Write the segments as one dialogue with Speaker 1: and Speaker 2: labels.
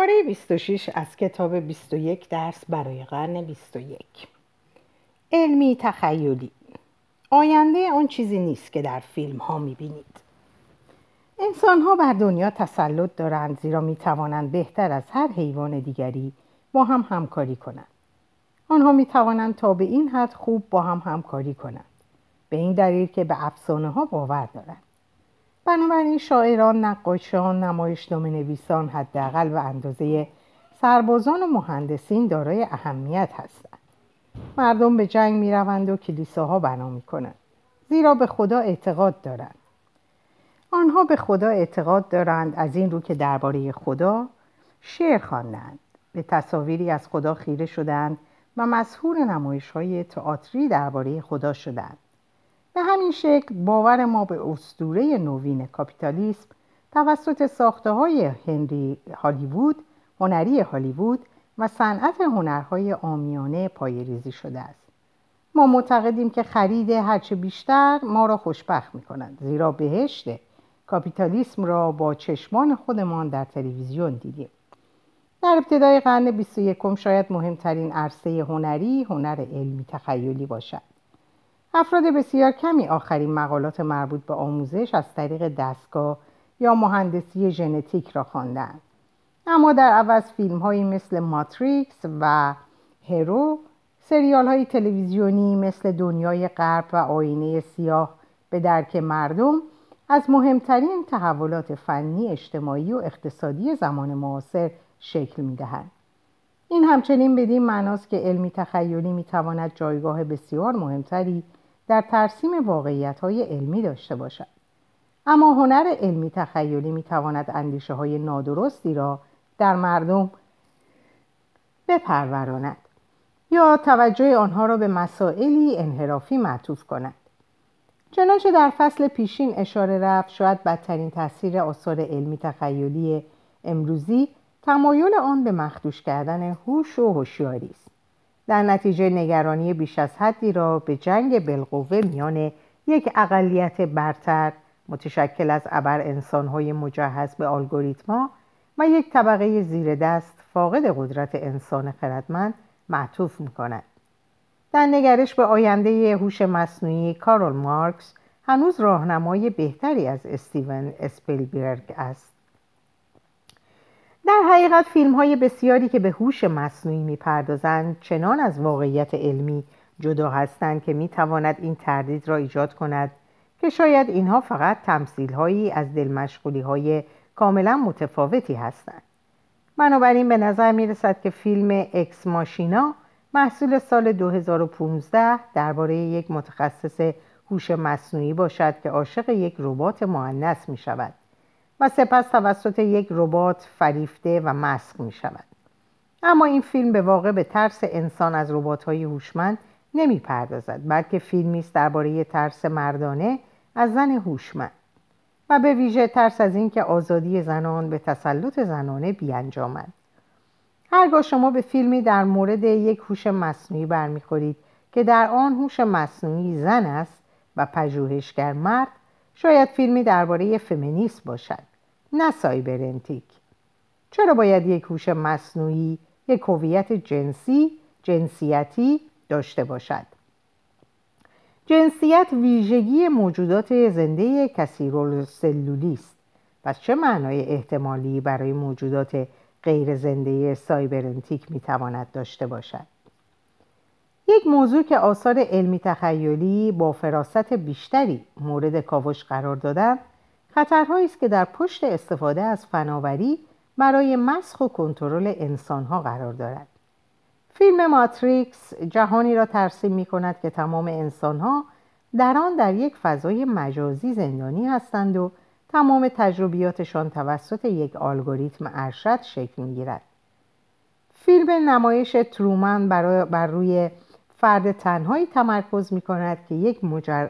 Speaker 1: پاره 26 از کتاب 21 درس برای قرن 21 علمی تخیلی. آینده آن چیزی نیست که در فیلم ها می‌بینید. انسان ها بر دنیا تسلط دارند زیرا می توانند بهتر از هر حیوان دیگری با هم همکاری کنند. آنها می توانند تا به این حد خوب با هم همکاری کنند. به این دلیل که به افسانه ها باور دارند. بنابراین شاعران، نقاشان، نمایشنامه نویسان حداقل به اندازه سربازان و مهندسین دارای اهمیت هستند. مردم به جنگ می روند و کلیساها بنا می کنند. زیرا به خدا اعتقاد دارند. آنها به خدا اعتقاد دارند از این رو که درباره خدا شعر خواندند. به تصاویری از خدا خیره شدند و مسهور نمایش های تئاتری درباره خدا شدند. به همین شکل باور ما به اسطوره نوین کاپیتالیسم توسط ساخته های هنری هالیوود، هنری هالیوود و صنعت هنرهای آمیانه پایریزی شده است. ما معتقدیم که خرید هرچه بیشتر ما را خوشبخت می کند زیرا بهشت کاپیتالیسم را با چشمان خودمان در تلویزیون دیدیم. در ابتدای قرن 21 شاید مهمترین عرصه هنری هنر علمی تخیلی باشد. افراد بسیار کمی آخرین مقالات مربوط به آموزش از طریق دستگاه یا مهندسی ژنتیک را خواندند اما در عوض فیلم هایی مثل ماتریکس و هرو سریال های تلویزیونی مثل دنیای غرب و آینه سیاه به درک مردم از مهمترین تحولات فنی اجتماعی و اقتصادی زمان معاصر شکل می دهند. این همچنین بدین معناست که علمی تخیلی می تواند جایگاه بسیار مهمتری در ترسیم واقعیت های علمی داشته باشد. اما هنر علمی تخیلی می تواند اندیشه های نادرستی را در مردم بپروراند یا توجه آنها را به مسائلی انحرافی معطوف کند. چنانچه در فصل پیشین اشاره رفت شاید بدترین تاثیر آثار علمی تخیلی امروزی تمایل آن به مخدوش کردن هوش و هوشیاری است. در نتیجه نگرانی بیش از حدی را به جنگ بالقوه میان یک اقلیت برتر متشکل از ابر انسانهای مجهز به الگوریتما و یک طبقه زیر دست فاقد قدرت انسان خردمند معطوف می کند. در نگرش به آینده هوش مصنوعی کارول مارکس هنوز راهنمای بهتری از استیون اسپیلبرگ است. در حقیقت فیلم های بسیاری که به هوش مصنوعی می‌پردازند چنان از واقعیت علمی جدا هستند که می‌تواند این تردید را ایجاد کند که شاید اینها فقط تمثیل هایی از دلمشغولی های کاملا متفاوتی هستند. بنابراین به نظر می رسد که فیلم اکس ماشینا محصول سال 2015 درباره یک متخصص هوش مصنوعی باشد که عاشق یک ربات معنس می شود و سپس توسط یک ربات فریفته و مسخ می شود. اما این فیلم به واقع به ترس انسان از ربات‌های هوشمند نمی پردازد بلکه فیلمی است درباره ترس مردانه از زن هوشمند و به ویژه ترس از اینکه آزادی زنان به تسلط زنانه بیانجامد هرگاه شما به فیلمی در مورد یک هوش مصنوعی برمیخورید که در آن هوش مصنوعی زن است و پژوهشگر مرد شاید فیلمی درباره فمینیسم باشد نه سایبرنتیک. چرا باید یک هوش مصنوعی یک هویت جنسی جنسیتی داشته باشد؟ جنسیت ویژگی موجودات زنده کثیرالسلولی سلولی است پس چه معنای احتمالی برای موجودات غیر زنده سایبرنتیک می‌تواند داشته باشد؟ یک موضوع که آثار علمی تخیلی با فراست بیشتری مورد کاوش قرار دادن خطرهایی است که در پشت استفاده از فناوری برای مسخ و کنترل انسانها قرار دارد فیلم ماتریکس جهانی را ترسیم می کند که تمام انسانها در آن در یک فضای مجازی زندانی هستند و تمام تجربیاتشان توسط یک الگوریتم ارشد شکل می گیرد. فیلم نمایش ترومن بر روی فرد تنهایی تمرکز می کند که یک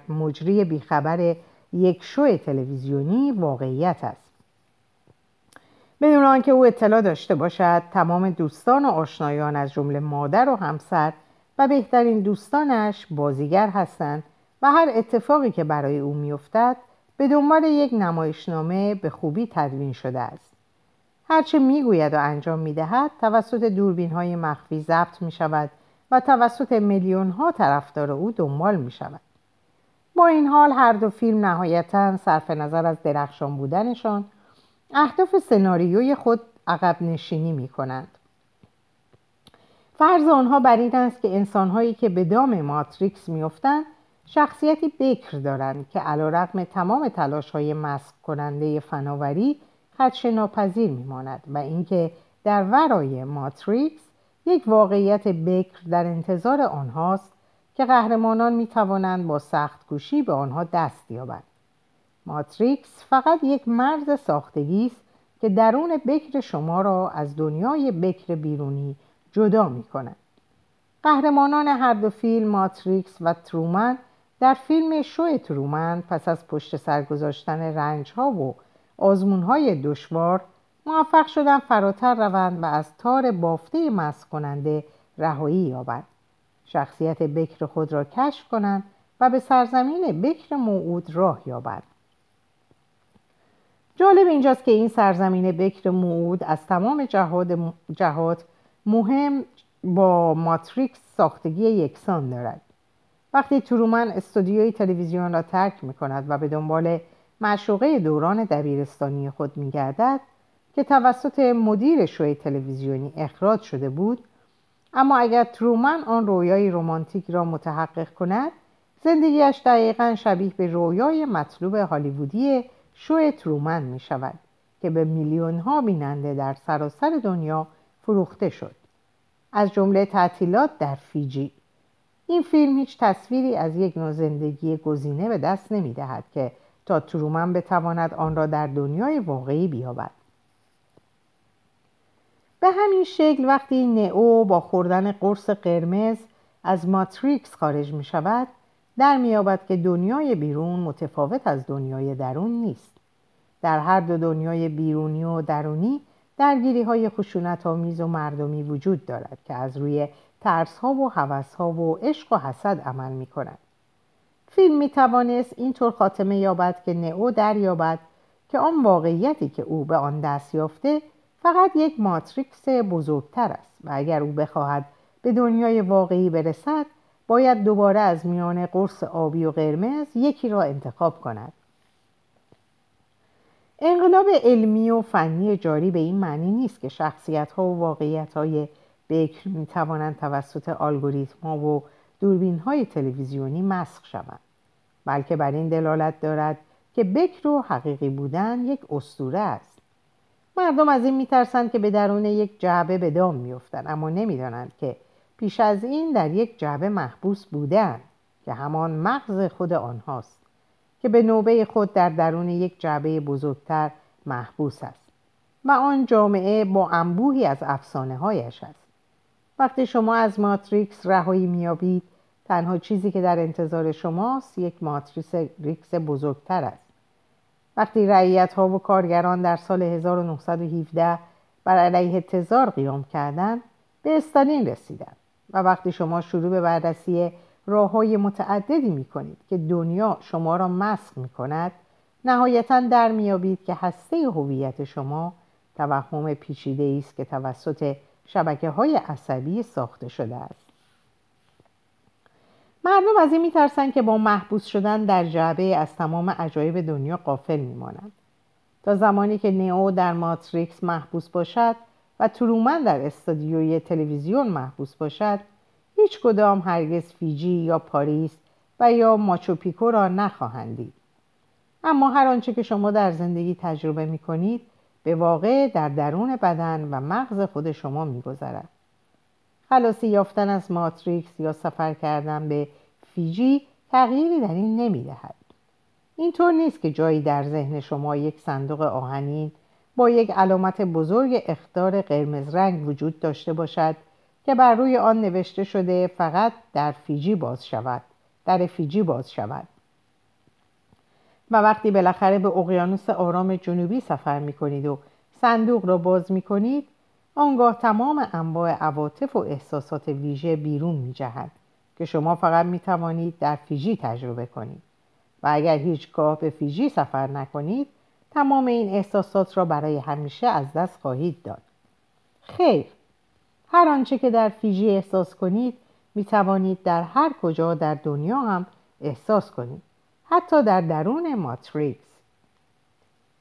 Speaker 1: مجری بیخبر یک شو تلویزیونی واقعیت است بدون آنکه او اطلاع داشته باشد تمام دوستان و آشنایان از جمله مادر و همسر و بهترین دوستانش بازیگر هستند و هر اتفاقی که برای او میافتد به دنبال یک نمایشنامه به خوبی تدوین شده است هرچه می‌گوید و انجام می‌دهد توسط دوربین های مخفی ضبط می شود و توسط میلیون ها طرفدار او دنبال می شود. با این حال هر دو فیلم نهایتا صرف نظر از درخشان بودنشان اهداف سناریوی خود عقب نشینی می کنند. فرض آنها بر این است که انسانهایی که به دام ماتریکس میافتند شخصیتی بکر دارند که علا رقم تمام تلاش های مسک کننده فناوری خدش ناپذیر میماند و اینکه در ورای ماتریکس یک واقعیت بکر در انتظار آنهاست که قهرمانان می توانند با سخت کوشی به آنها دست یابند. ماتریکس فقط یک مرز ساختگی است که درون بکر شما را از دنیای بکر بیرونی جدا می کند. قهرمانان هر دو فیلم ماتریکس و ترومن در فیلم شو ترومن پس از پشت سر گذاشتن رنج ها و آزمون های دشوار موفق شدن فراتر روند و از تار بافته مسک کننده رهایی یابند شخصیت بکر خود را کشف کنند و به سرزمین بکر موعود راه یابند. جالب اینجاست که این سرزمین بکر موعود از تمام جهات مهم با ماتریکس ساختگی یکسان دارد. وقتی ترومن استودیوی تلویزیون را ترک می کند و به دنبال معشوقه دوران دبیرستانی خود می گردد که توسط مدیر شوی تلویزیونی اخراج شده بود اما اگر ترومن آن رویای رمانتیک را متحقق کند زندگیش دقیقا شبیه به رویای مطلوب هالیوودی شو ترومن می شود که به میلیون ها بیننده در سراسر دنیا فروخته شد. از جمله تعطیلات در فیجی. این فیلم هیچ تصویری از یک نوع زندگی گزینه به دست نمی دهد که تا ترومن بتواند آن را در دنیای واقعی بیابد. به همین شکل وقتی نئو با خوردن قرص قرمز از ماتریکس خارج می شود در میابد که دنیای بیرون متفاوت از دنیای درون نیست در هر دو دنیای بیرونی و درونی درگیری های خشونت آمیز و مردمی وجود دارد که از روی ترس ها و حوث ها و عشق و حسد عمل می کند. فیلم می توانست اینطور خاتمه یابد که نئو دریابد که آن واقعیتی که او به آن دست یافته فقط یک ماتریکس بزرگتر است و اگر او بخواهد به دنیای واقعی برسد باید دوباره از میان قرص آبی و قرمز یکی را انتخاب کند. انقلاب علمی و فنی جاری به این معنی نیست که شخصیت ها و واقعیت های بکر می توانند توسط الگوریتم ها و دوربین های تلویزیونی مسخ شوند بلکه بر این دلالت دارد که بکر و حقیقی بودن یک استوره است. مردم از این میترسند که به درون یک جعبه به دام میافتند اما نمی‌دانند که پیش از این در یک جعبه محبوس بودند که همان مغز خود آنهاست که به نوبه خود در درون یک جعبه بزرگتر محبوس است و آن جامعه با انبوهی از افسانه هایش است. وقتی شما از ماتریکس رهایی میابید تنها چیزی که در انتظار شماست یک ماتریکس ریکس بزرگتر است. وقتی رعیت ها و کارگران در سال 1917 بر علیه تزار قیام کردند به استالین رسیدند و وقتی شما شروع به بررسی راه های متعددی می کنید که دنیا شما را مسخ می کند نهایتا در میابید که هسته هویت شما توهم پیچیده است که توسط شبکه های عصبی ساخته شده است. مردم از این میترسند که با محبوس شدن در جعبه از تمام عجایب دنیا غافل میمانند. تا زمانی که نئو در ماتریکس محبوس باشد و ترومن در استادیوی تلویزیون محبوس باشد هیچ کدام هرگز فیجی یا پاریس و یا ماچوپیچو را نخواهند دید. اما هر آنچه که شما در زندگی تجربه می کنید به واقع در درون بدن و مغز خود شما میگذرد. خلاصی یافتن از ماتریکس یا سفر کردن به فیجی تغییری در این نمی‌دهد. اینطور نیست که جایی در ذهن شما یک صندوق آهنین با یک علامت بزرگ اختار قرمز رنگ وجود داشته باشد که بر روی آن نوشته شده فقط در فیجی باز شود در فیجی باز شود. و وقتی بالاخره به اقیانوس آرام جنوبی سفر می کنید و صندوق را باز می کنید آنگاه تمام انواع عواطف و احساسات ویژه بیرون می جهد که شما فقط می توانید در فیجی تجربه کنید. و اگر هیچگاه به فیجی سفر نکنید تمام این احساسات را برای همیشه از دست خواهید داد. خیر. هر آنچه که در فیجی احساس کنید می توانید در هر کجا در دنیا هم احساس کنید. حتی در درون ماتریکس.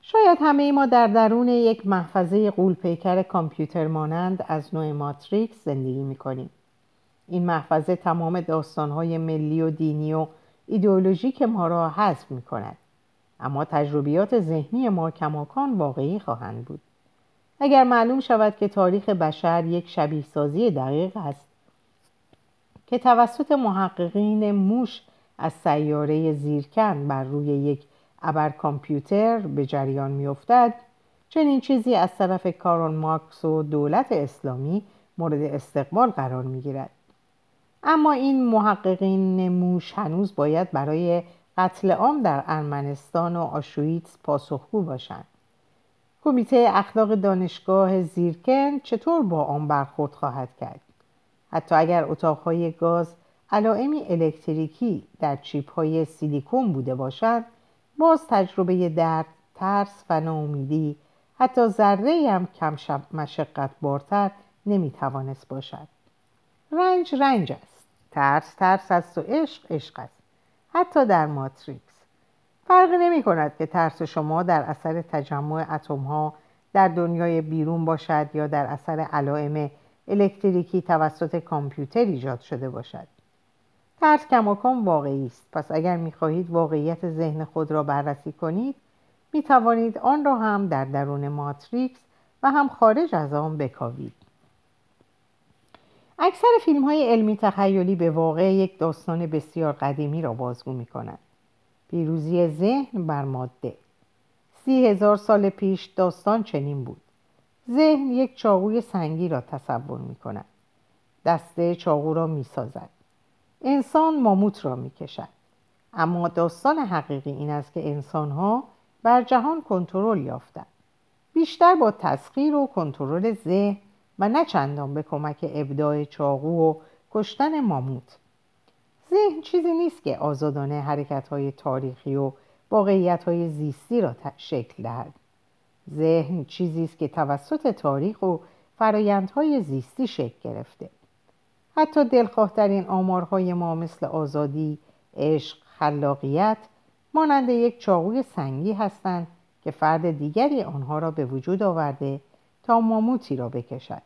Speaker 1: شاید همه ما در درون یک محفظه قولپیکر کامپیوتر مانند از نوع ماتریکس زندگی می کنیم. این محفظه تمام داستانهای ملی و دینی و ایدئولوژیک ما را حذف می کند. اما تجربیات ذهنی ما کماکان واقعی خواهند بود. اگر معلوم شود که تاریخ بشر یک شبیه سازی دقیق است که توسط محققین موش از سیاره زیرکن بر روی یک ابر کامپیوتر به جریان میافتد چنین چیزی از طرف کارون مارکس و دولت اسلامی مورد استقبال قرار می گیرد. اما این محققین موش هنوز باید برای قتل عام در ارمنستان و آشویتس پاسخگو باشند. کمیته اخلاق دانشگاه زیرکن چطور با آن برخورد خواهد کرد؟ حتی اگر اتاقهای گاز علائمی الکتریکی در چیپ های سیلیکون بوده باشد باز تجربه درد، ترس و ناامیدی حتی ذره هم کم مشقت بارتر نمی‌توانست باشد. رنج رنج است. ترس ترس است و عشق عشق است. حتی در ماتریکس. فرقی نمی کند که ترس شما در اثر تجمع اتم ها در دنیای بیرون باشد یا در اثر علائم الکتریکی توسط کامپیوتر ایجاد شده باشد. ترس کماکان واقعی است. پس اگر می‌خواهید واقعیت ذهن خود را بررسی کنید می توانید آن را هم در درون ماتریکس و هم خارج از آن بکاوید. اکثر فیلم های علمی تخیلی به واقع یک داستان بسیار قدیمی را بازگو می کنند پیروزی ذهن بر ماده. سی هزار سال پیش داستان چنین بود. ذهن یک چاقوی سنگی را تصور می کند دسته چاقو را می سازد انسان ماموت را می کشد اما داستان حقیقی این است که انسانها بر جهان کنترل یافتند. بیشتر با تسخیر و کنترل ذهن و نه چندان به کمک ابداع چاقو و کشتن ماموت. ذهن چیزی نیست که آزادانه حرکت های تاریخی و واقعیت های زیستی را شکل دهد. ذهن چیزی است که توسط تاریخ و فرایندهای زیستی شکل گرفته. حتی دلخواهترین آمارهای ما مثل آزادی، عشق، خلاقیت مانند یک چاقوی سنگی هستند که فرد دیگری آنها را به وجود آورده تا ماموتی را بکشد.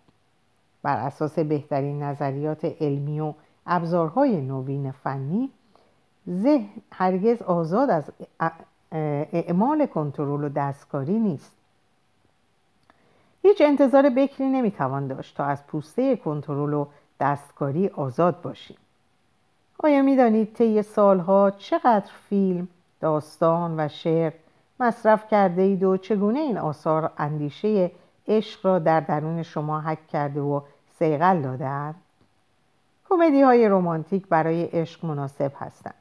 Speaker 1: بر اساس بهترین نظریات علمی و ابزارهای نوین فنی ذهن هرگز آزاد از اعمال کنترل و دستکاری نیست. هیچ انتظار بکری نمی‌توان داشت تا از پوسته کنترل و دستکاری آزاد باشیم. آیا می‌دانید طی سالها چقدر فیلم داستان و شعر مصرف کرده اید و چگونه این آثار اندیشه عشق را در درون شما حک کرده و سیغل دادهاند کمدی های رومانتیک برای عشق مناسب هستند.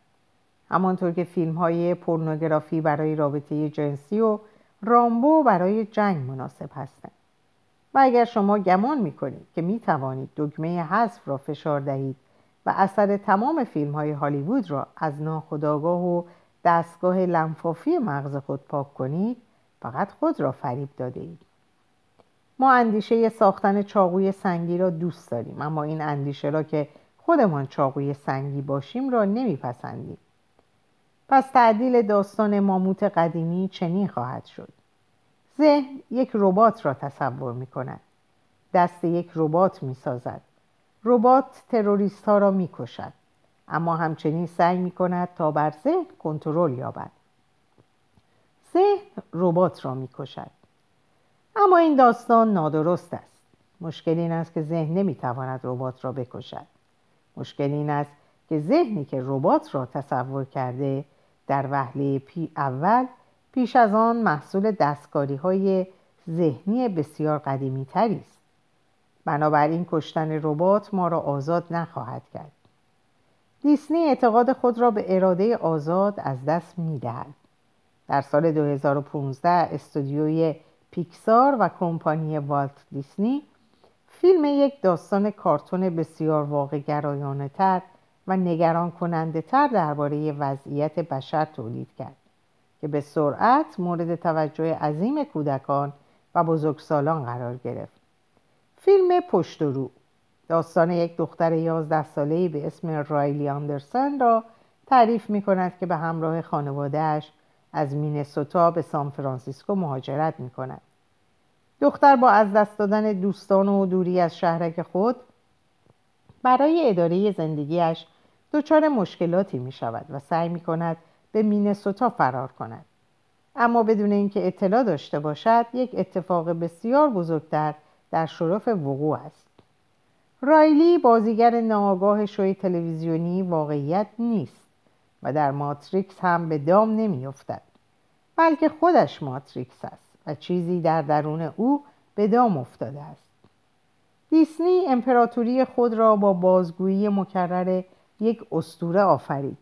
Speaker 1: همانطور که فیلم های پورنوگرافی برای رابطه جنسی و رامبو برای جنگ مناسب هستند. و اگر شما گمان می کنید که می توانید دکمه حذف را فشار دهید و اثر تمام فیلم های هالیوود را از ناخداگاه و دستگاه لنفافی مغز خود پاک کنید فقط خود را فریب داده اید. ما اندیشه ساختن چاقوی سنگی را دوست داریم اما این اندیشه را که خودمان چاقوی سنگی باشیم را نمیپسندیم. پس تعدیل داستان ماموت قدیمی چنین خواهد شد. ذهن یک ربات را تصور می کند. دست یک ربات می سازد. ربات تروریست ها را می کشد. اما همچنین سعی می کند تا بر ذهن کنترل یابد. ذهن ربات را می کشد. اما این داستان نادرست است. مشکل این است که ذهن نمی تواند ربات را بکشد. مشکل این است که ذهنی که ربات را تصور کرده در وهله پی اول پیش از آن محصول دستکاری های ذهنی بسیار قدیمی تری است. بنابراین کشتن ربات ما را آزاد نخواهد کرد. دیسنی اعتقاد خود را به اراده آزاد از دست می دهد. در سال 2015 استودیوی پیکسار و کمپانی والت دیسنی فیلم یک داستان کارتون بسیار واقع گرایانه تر و نگران کننده تر درباره وضعیت بشر تولید کرد. که به سرعت مورد توجه عظیم کودکان و بزرگسالان قرار گرفت فیلم پشت و رو داستان یک دختر یازده ساله‌ای به اسم رایلی آندرسن را تعریف می کند که به همراه خانوادهش از مینسوتا به سان فرانسیسکو مهاجرت می کند. دختر با از دست دادن دوستان و دوری از شهرک خود برای اداره زندگیش دچار مشکلاتی می شود و سعی می کند به مینسوتا فرار کند. اما بدون اینکه اطلاع داشته باشد یک اتفاق بسیار بزرگتر در شرف وقوع است. رایلی بازیگر ناآگاه شوی تلویزیونی واقعیت نیست و در ماتریکس هم به دام نمیافتد بلکه خودش ماتریکس است و چیزی در درون او به دام افتاده است دیسنی امپراتوری خود را با بازگویی مکرر یک استوره آفرید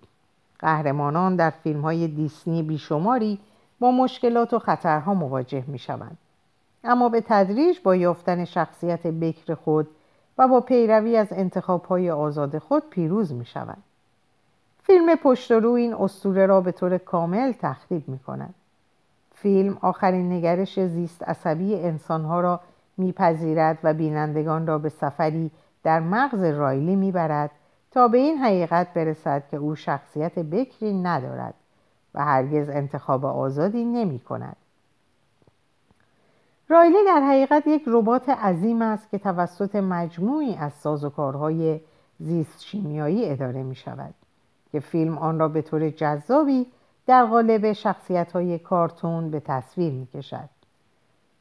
Speaker 1: قهرمانان در فیلم های دیسنی بیشماری با مشکلات و خطرها مواجه می شوند. اما به تدریج با یافتن شخصیت بکر خود و با پیروی از های آزاد خود پیروز می شوند. فیلم پشت رو این استوره را به طور کامل تخریب می کند. فیلم آخرین نگرش زیست عصبی انسانها را میپذیرد و بینندگان را به سفری در مغز رایلی می‌برد تا به این حقیقت برسد که او شخصیت بکری ندارد و هرگز انتخاب آزادی نمی کند. رایلی در حقیقت یک ربات عظیم است که توسط مجموعی از سازوکارهای زیست شیمیایی اداره می شود که فیلم آن را به طور جذابی در قالب شخصیت های کارتون به تصویر می کشد.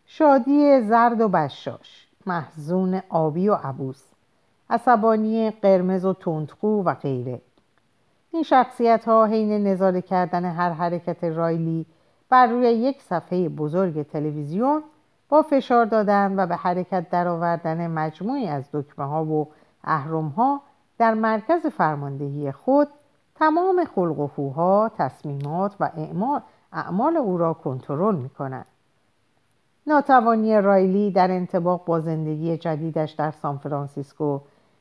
Speaker 1: شادی زرد و بشاش محزون آبی و عبوس عصبانی قرمز و تندخو و غیره این شخصیت ها حین نظاره کردن هر حرکت رایلی بر روی یک صفحه بزرگ تلویزیون با فشار دادن و به حرکت درآوردن مجموعی از دکمه ها و اهرم ها در مرکز فرماندهی خود تمام خلق و خوها، تصمیمات و اعمال او را کنترل می کند. ناتوانی رایلی در انتباق با زندگی جدیدش در سان فرانسیسکو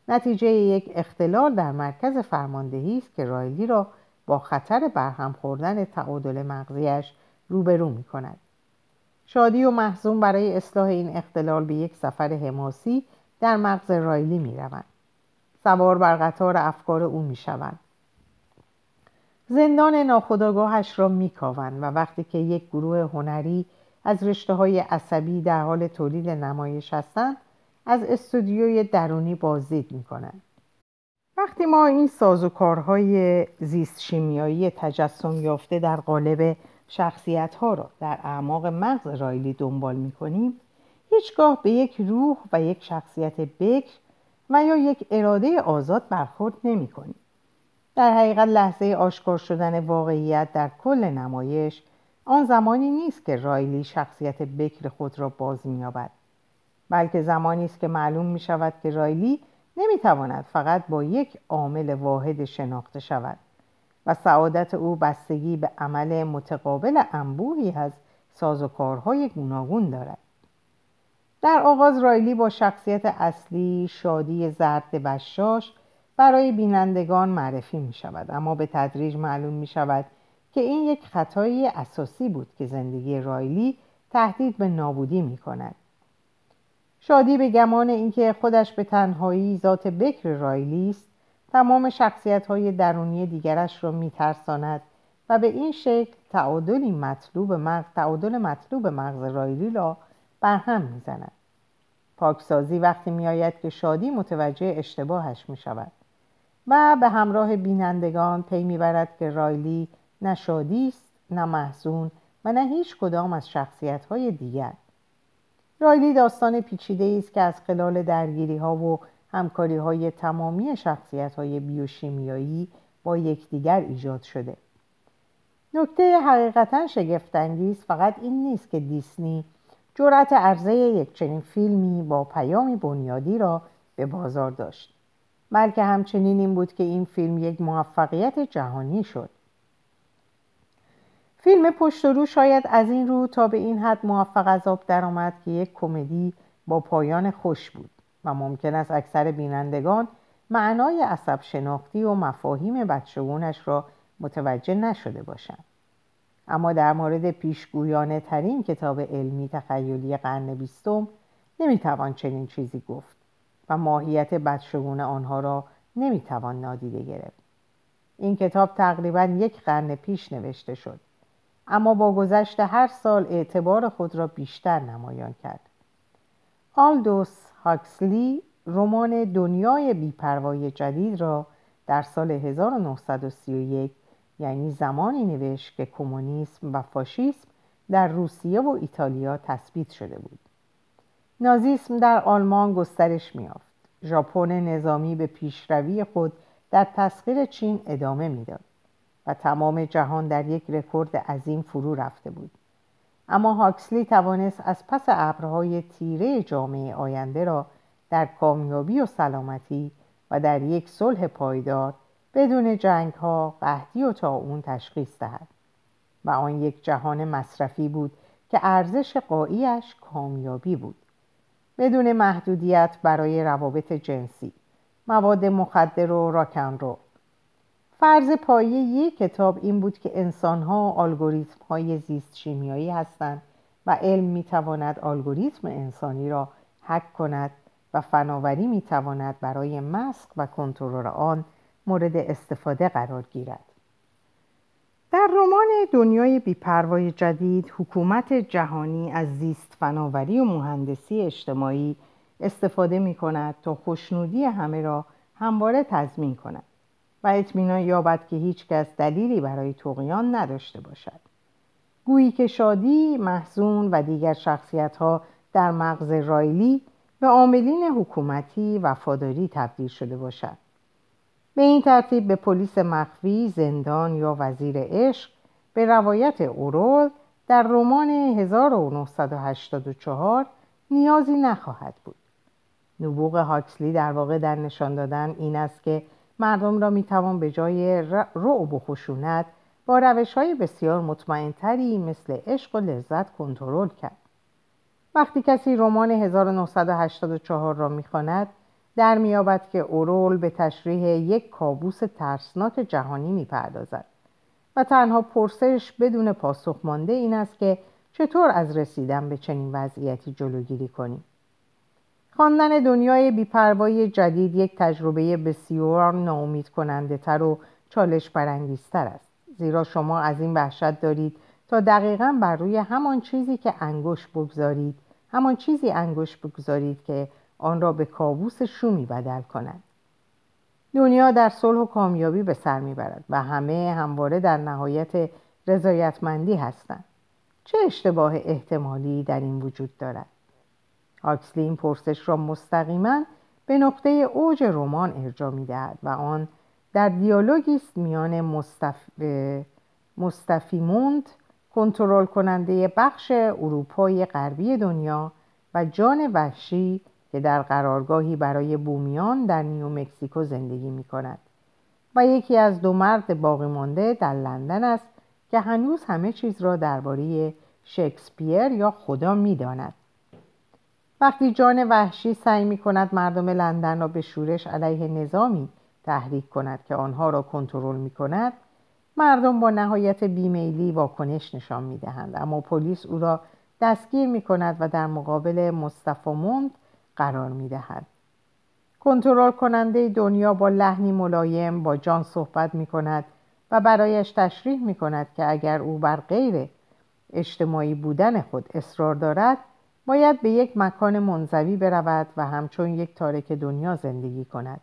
Speaker 1: نتیجه یک اختلال در مرکز فرماندهی است که رایلی را با خطر برهم خوردن تعادل مغزیش روبرو می کند. شادی و محزون برای اصلاح این اختلال به یک سفر حماسی در مغز رایلی می روند. سوار بر قطار افکار او می شوند. زندان ناخداگاهش را میکاوند و وقتی که یک گروه هنری از رشته های عصبی در حال تولید نمایش هستند از استودیوی درونی بازدید می‌کنند وقتی ما این سازوکارهای زیست شیمیایی تجسم یافته در قالب شخصیت ها را در اعماق مغز رایلی دنبال می کنیم هیچگاه به یک روح و یک شخصیت بکر و یا یک اراده آزاد برخورد نمی کنیم. در حقیقت لحظه آشکار شدن واقعیت در کل نمایش آن زمانی نیست که رایلی شخصیت بکر خود را باز مییابد بلکه زمانی است که معلوم می شود که رایلی نمی‌تواند فقط با یک عامل واحد شناخته شود و سعادت او بستگی به عمل متقابل انبوهی از سازوکارهای گوناگون دارد. در آغاز رایلی با شخصیت اصلی شادی زرد بشاش برای بینندگان معرفی می شود اما به تدریج معلوم می شود که این یک خطایی اساسی بود که زندگی رایلی تهدید به نابودی می کند شادی به گمان اینکه خودش به تنهایی ذات بکر رایلی است تمام شخصیت های درونی دیگرش را میترساند و به این شکل تعادلی مطلوب مغز تعادل مطلوب مغز رایلی را برهم می‌زند. پاکسازی وقتی میآید که شادی متوجه اشتباهش می شود و به همراه بینندگان پی می‌برد که رایلی نه شادی است نه محزون و نه هیچ کدام از شخصیت های دیگر. رایلی داستان پیچیده است که از خلال درگیری ها و همکاری های تمامی شخصیت های بیوشیمیایی با یکدیگر ایجاد شده. نکته حقیقتا شگفتانگیز فقط این نیست که دیسنی جرأت عرضه یک چنین فیلمی با پیامی بنیادی را به بازار داشت بلکه همچنین این بود که این فیلم یک موفقیت جهانی شد. فیلم پشت رو شاید از این رو تا به این حد موفق از آب درآمد که یک کمدی با پایان خوش بود و ممکن است اکثر بینندگان معنای عصب شناختی و مفاهیم بچگونش را متوجه نشده باشند. اما در مورد پیشگویانه ترین کتاب علمی تخیلی قرن بیستم نمی‌توان چنین چیزی گفت و ماهیت بدشگون آنها را نمی‌توان نادیده گرفت. این کتاب تقریبا یک قرن پیش نوشته شد. اما با گذشت هر سال اعتبار خود را بیشتر نمایان کرد. آلدوس هاکسلی رمان دنیای بیپروای جدید را در سال 1931 یعنی زمانی نوشت که کمونیسم و فاشیسم در روسیه و ایتالیا تثبیت شده بود. نازیسم در آلمان گسترش میافت ژاپن نظامی به پیشروی خود در تسخیر چین ادامه می‌داد. و تمام جهان در یک رکورد عظیم فرو رفته بود. اما هاکسلی توانست از پس ابرهای تیره جامعه آینده را در کامیابی و سلامتی و در یک صلح پایدار بدون جنگ ها قحطی و اون تشخیص دهد و آن یک جهان مصرفی بود که ارزش قاییش کامیابی بود. بدون محدودیت برای روابط جنسی مواد مخدر و راکن رو فرض پایه یک کتاب این بود که انسانها الگوریتم های زیست شیمیایی هستند و علم می‌تواند الگوریتم انسانی را حک کند و فناوری می‌تواند برای مسخ و کنترل آن مورد استفاده قرار گیرد. در رمان دنیای بیپروای جدید حکومت جهانی از زیست فناوری و مهندسی اجتماعی استفاده می کند تا خوشنودی همه را همواره تضمین کند. اطمینان یابد که هیچ کس دلیلی برای توقیان نداشته باشد گویی که شادی، محزون و دیگر شخصیت ها در مغز رایلی به عاملین حکومتی وفاداری تبدیل شده باشد به این ترتیب به پلیس مخفی، زندان یا وزیر عشق به روایت اورول در رمان 1984 نیازی نخواهد بود. نبوغ هاکسلی در واقع در نشان دادن این است که مردم را می‌توان به جای رعب و خشونت با روش های بسیار مطمئنتری مثل عشق و لذت کنترل کرد. وقتی کسی رمان 1984 را می‌خواند در میابد که اورول به تشریح یک کابوس ترسناک جهانی می‌پردازد و تنها پرسش بدون پاسخ مانده این است که چطور از رسیدن به چنین وضعیتی جلوگیری کنیم خواندن دنیای بیپروایی جدید یک تجربه بسیار ناامید کننده تر و چالش برانگیزتر است. زیرا شما از این وحشت دارید تا دقیقا بر روی همان چیزی که انگشت بگذارید همان چیزی انگشت بگذارید که آن را به کابوس شومی بدل کند. دنیا در صلح و کامیابی به سر می‌برد و همه همواره در نهایت رضایتمندی هستند. چه اشتباه احتمالی در این وجود دارد؟ هاکسلی این پرسش را مستقیما به نقطه اوج رمان ارجا می‌دهد و آن در دیالوگی است میان مستف... مستفیموند کنترل کننده بخش اروپای غربی دنیا و جان وحشی که در قرارگاهی برای بومیان در نیو مکزیکو زندگی می کند و یکی از دو مرد باقی مانده در لندن است که هنوز همه چیز را درباره شکسپیر یا خدا می داند. وقتی جان وحشی سعی می کند مردم لندن را به شورش علیه نظامی تحریک کند که آنها را کنترل می کند مردم با نهایت بیمیلی واکنش نشان می دهند اما پلیس او را دستگیر می کند و در مقابل مصطفی قرار می دهد. کنترل کننده دنیا با لحنی ملایم با جان صحبت می کند و برایش تشریح می کند که اگر او بر غیر اجتماعی بودن خود اصرار دارد باید به یک مکان منزوی برود و همچون یک تارک دنیا زندگی کند.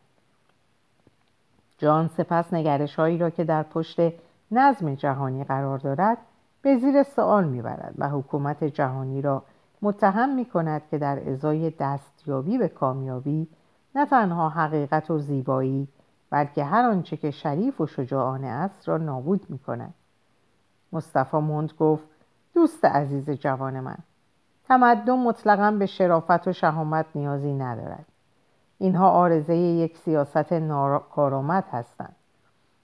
Speaker 1: جان سپس نگرش هایی را که در پشت نظم جهانی قرار دارد به زیر سوال می‌برد و حکومت جهانی را متهم می کند که در ازای دستیابی به کامیابی نه تنها حقیقت و زیبایی بلکه هر آنچه که شریف و شجاعانه است را نابود می کند مصطفی موند گفت دوست عزیز جوان من تمدن مطلقا به شرافت و شهامت نیازی ندارد. اینها آرزه یک سیاست کارآمد هستند.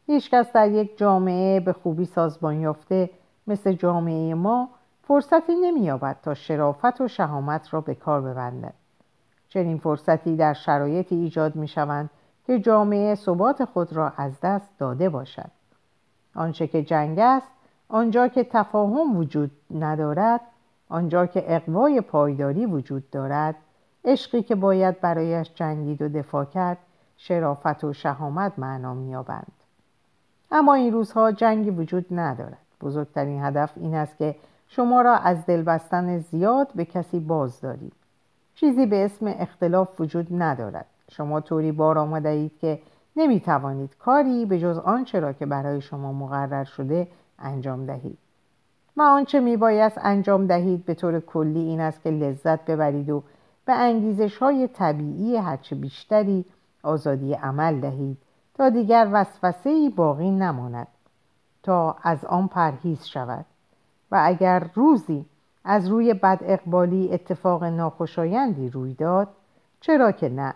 Speaker 1: هیچکس در یک جامعه به خوبی سازمان یافته مثل جامعه ما فرصتی نمییابد تا شرافت و شهامت را به کار ببندد. چنین فرصتی در شرایطی ایجاد می شوند که جامعه ثبات خود را از دست داده باشد. آنچه که جنگ است آنجا که تفاهم وجود ندارد آنجا که اقوای پایداری وجود دارد عشقی که باید برایش جنگید و دفاع کرد شرافت و شهامت معنا مییابند. اما این روزها جنگی وجود ندارد. بزرگترین هدف این است که شما را از دل بستن زیاد به کسی باز دارید. چیزی به اسم اختلاف وجود ندارد. شما طوری بار آمده اید که نمی توانید کاری به جز آنچه را که برای شما مقرر شده انجام دهید. و آنچه می بایست انجام دهید به طور کلی این است که لذت ببرید و به انگیزش های طبیعی هرچه بیشتری آزادی عمل دهید تا دیگر وسوسه باقی نماند تا از آن پرهیز شود و اگر روزی از روی بد اقبالی اتفاق ناخوشایندی روی داد چرا که نه؟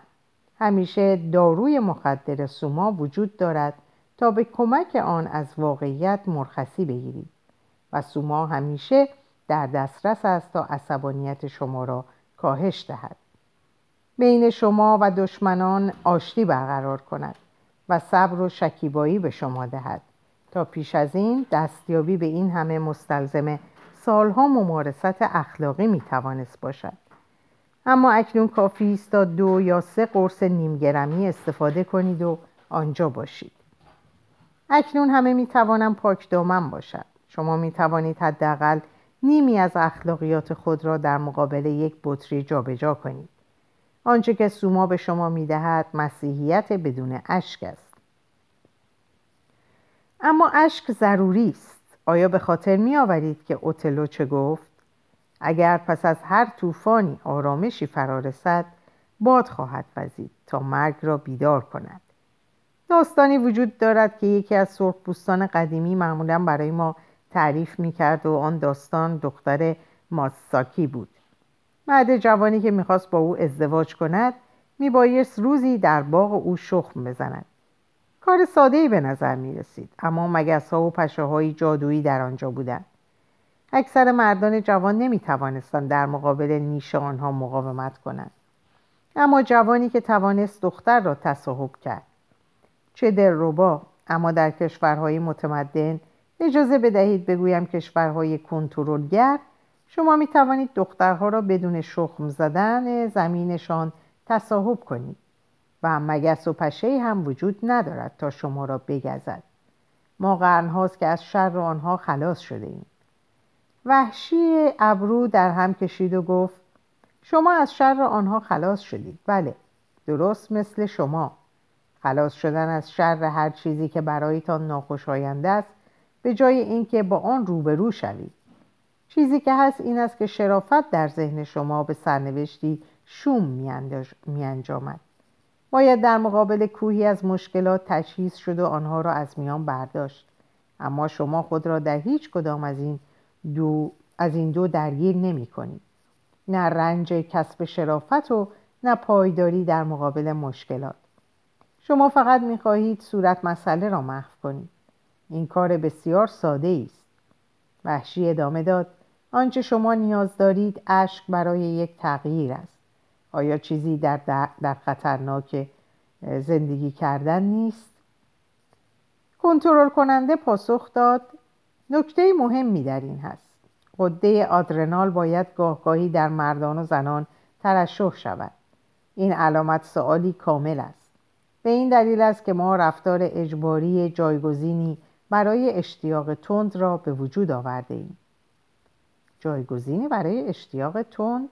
Speaker 1: همیشه داروی مخدر سوما وجود دارد تا به کمک آن از واقعیت مرخصی بگیرید. و سوما همیشه در دسترس است تا عصبانیت شما را کاهش دهد. بین شما و دشمنان آشتی برقرار کند و صبر و شکیبایی به شما دهد. تا پیش از این دستیابی به این همه مستلزم سالها ممارست اخلاقی می توانست باشد. اما اکنون کافی است تا دو یا سه قرص نیمگرمی استفاده کنید و آنجا باشید. اکنون همه می توانم پاک دامن باشد شما می توانید حداقل نیمی از اخلاقیات خود را در مقابل یک بطری جابجا کنید. آنچه که سوما به شما می دهد مسیحیت بدون اشک است. اما اشک ضروری است. آیا به خاطر می آورید که اوتلو چه گفت؟ اگر پس از هر طوفانی آرامشی فرارسد باد خواهد وزید تا مرگ را بیدار کند. داستانی وجود دارد که یکی از سرخپوستان قدیمی معمولا برای ما تعریف می کرد و آن داستان دختر ماساکی بود. مرد جوانی که می‌خواست با او ازدواج کند میبایست روزی در باغ او شخم بزند. کار ساده ای به نظر می رسید اما مگس ها و پشه های جادویی در آنجا بودند. اکثر مردان جوان نمی توانستند در مقابل نیش آنها مقاومت کنند. اما جوانی که توانست دختر را تصاحب کرد. چه دلربا اما در کشورهای متمدن اجازه بدهید بگویم کشورهای کنترلگر شما می توانید دخترها را بدون شخم زدن زمینشان تصاحب کنید و مگس و پشه هم وجود ندارد تا شما را بگزد. ما قرنهاست که از شر آنها خلاص شده ایم. وحشی ابرو در هم کشید و گفت شما از شر آنها خلاص شدید. بله درست مثل شما. خلاص شدن از شر هر چیزی که برایتان ناخوشایند است به جای اینکه با آن روبرو شوید. چیزی که هست این است که شرافت در ذهن شما به سرنوشتی شوم می انجامد باید در مقابل کوهی از مشکلات تجهیز شد و آنها را از میان برداشت. اما شما خود را در هیچ کدام از این دو, از این دو درگیر نمی کنید. نه رنج کسب شرافت و نه پایداری در مقابل مشکلات. شما فقط می خواهید صورت مسئله را محو کنید. این کار بسیار ساده است. وحشی ادامه داد. آنچه شما نیاز دارید اشک برای یک تغییر است. آیا چیزی در, در, خطرناک زندگی کردن نیست؟ کنترل کننده پاسخ داد. نکته مهمی در این هست. قده آدرنال باید گاهگاهی در مردان و زنان ترشح شود. این علامت سوالی کامل است. به این دلیل است که ما رفتار اجباری جایگزینی برای اشتیاق تند را به وجود آورده ایم. جایگزینی برای اشتیاق تند.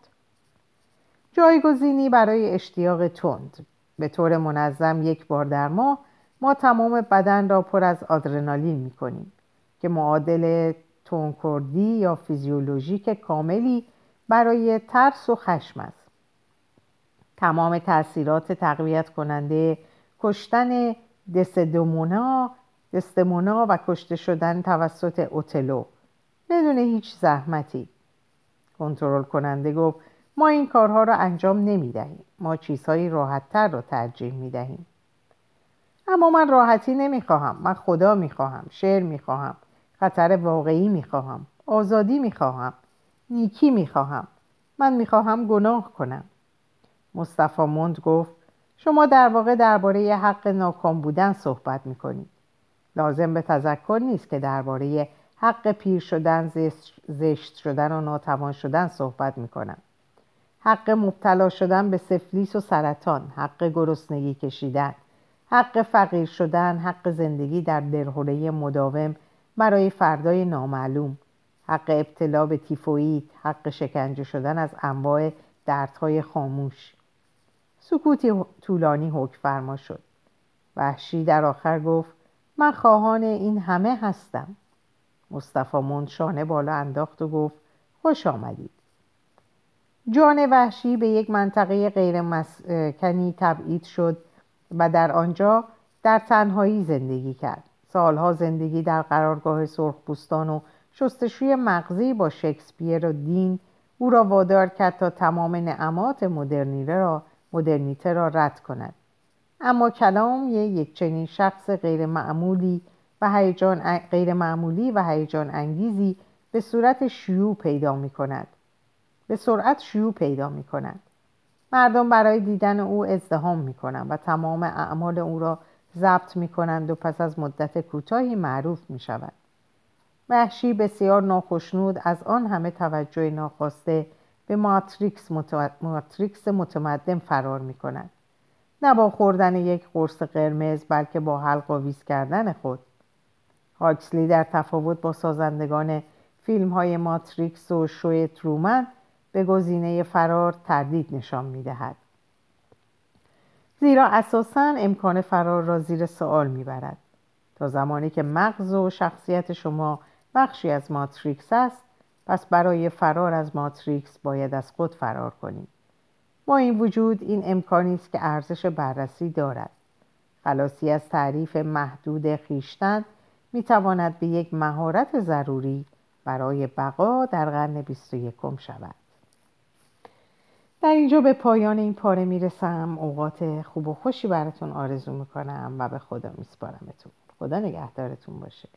Speaker 1: جایگزینی برای اشتیاق تند. به طور منظم یک بار در ماه ما تمام بدن را پر از آدرنالین می کنیم که معادل تونکردی یا فیزیولوژیک کاملی برای ترس و خشم است. تمام تاثیرات تقویت کننده کشتن دستمونا دستمونا و کشته شدن توسط اوتلو. بدون هیچ زحمتی. کنترل کننده گفت ما این کارها را انجام نمی دهیم ما چیزهایی راحتتر را ترجیح می دهیم اما من راحتی نمی خواهم من خدا می خواهم شعر می خواهم خطر واقعی می خواهم آزادی می خواهم نیکی می خواهم من می خواهم گناه کنم. مصطفی مند گفت شما در واقع درباره حق ناکام بودن صحبت می کنید لازم به تذکر نیست که درباره
Speaker 2: حق پیر شدن زشت شدن و ناتوان شدن صحبت می‌کنم. حق مبتلا شدن به سفلیس و سرطان حق گرسنگی کشیدن حق فقیر شدن حق زندگی در درهوره مداوم برای فردای نامعلوم حق ابتلا به تیفوید حق شکنجه شدن از انواع دردهای خاموش. سکوتی طولانی حکم فرما شد. وحشی در آخر گفت من خواهان این همه هستم. مصطفی مند شانه بالا انداخت و گفت خوش آمدید. جان وحشی به یک منطقه غیر مسکنی تبعید شد و در آنجا در تنهایی زندگی کرد. سالها زندگی در قرارگاه سرخپوستان و شستشوی مغزی با شکسپیر و دین او را وادار کرد تا تمام نعمات مدرنیته را, مدرنیته را رد کند. اما کلام یک چنین شخص غیر معمولی و هیجان غیر معمولی و هیجان انگیزی به صورت شیوع پیدا می کند به سرعت شیوع پیدا می کند مردم برای دیدن او ازدهام می کنند و تمام اعمال او را ضبط می کنند و پس از مدت کوتاهی معروف می شود وحشی بسیار ناخشنود از آن همه توجه ناخواسته به ماتریکس, ماتریکس متمدن فرار می کند نه با خوردن یک قرص قرمز بلکه با حلق ویز کردن خود هاکسلی در تفاوت با سازندگان فیلم های ماتریکس و شوی ترومن به گزینه فرار تردید نشان می دهد. زیرا اساسا امکان فرار را زیر سوال می برد. تا زمانی که مغز و شخصیت شما بخشی از ماتریکس است پس برای فرار از ماتریکس باید از خود فرار کنید. با این وجود این امکانی است که ارزش بررسی دارد. خلاصی از تعریف محدود خیشتن می تواند به یک مهارت ضروری برای بقا در قرن 21 شود. در اینجا به پایان این پاره می‌رسم اوقات خوب و خوشی براتون آرزو می‌کنم و به خدا میسپارمتون خدا نگهدارتون باشه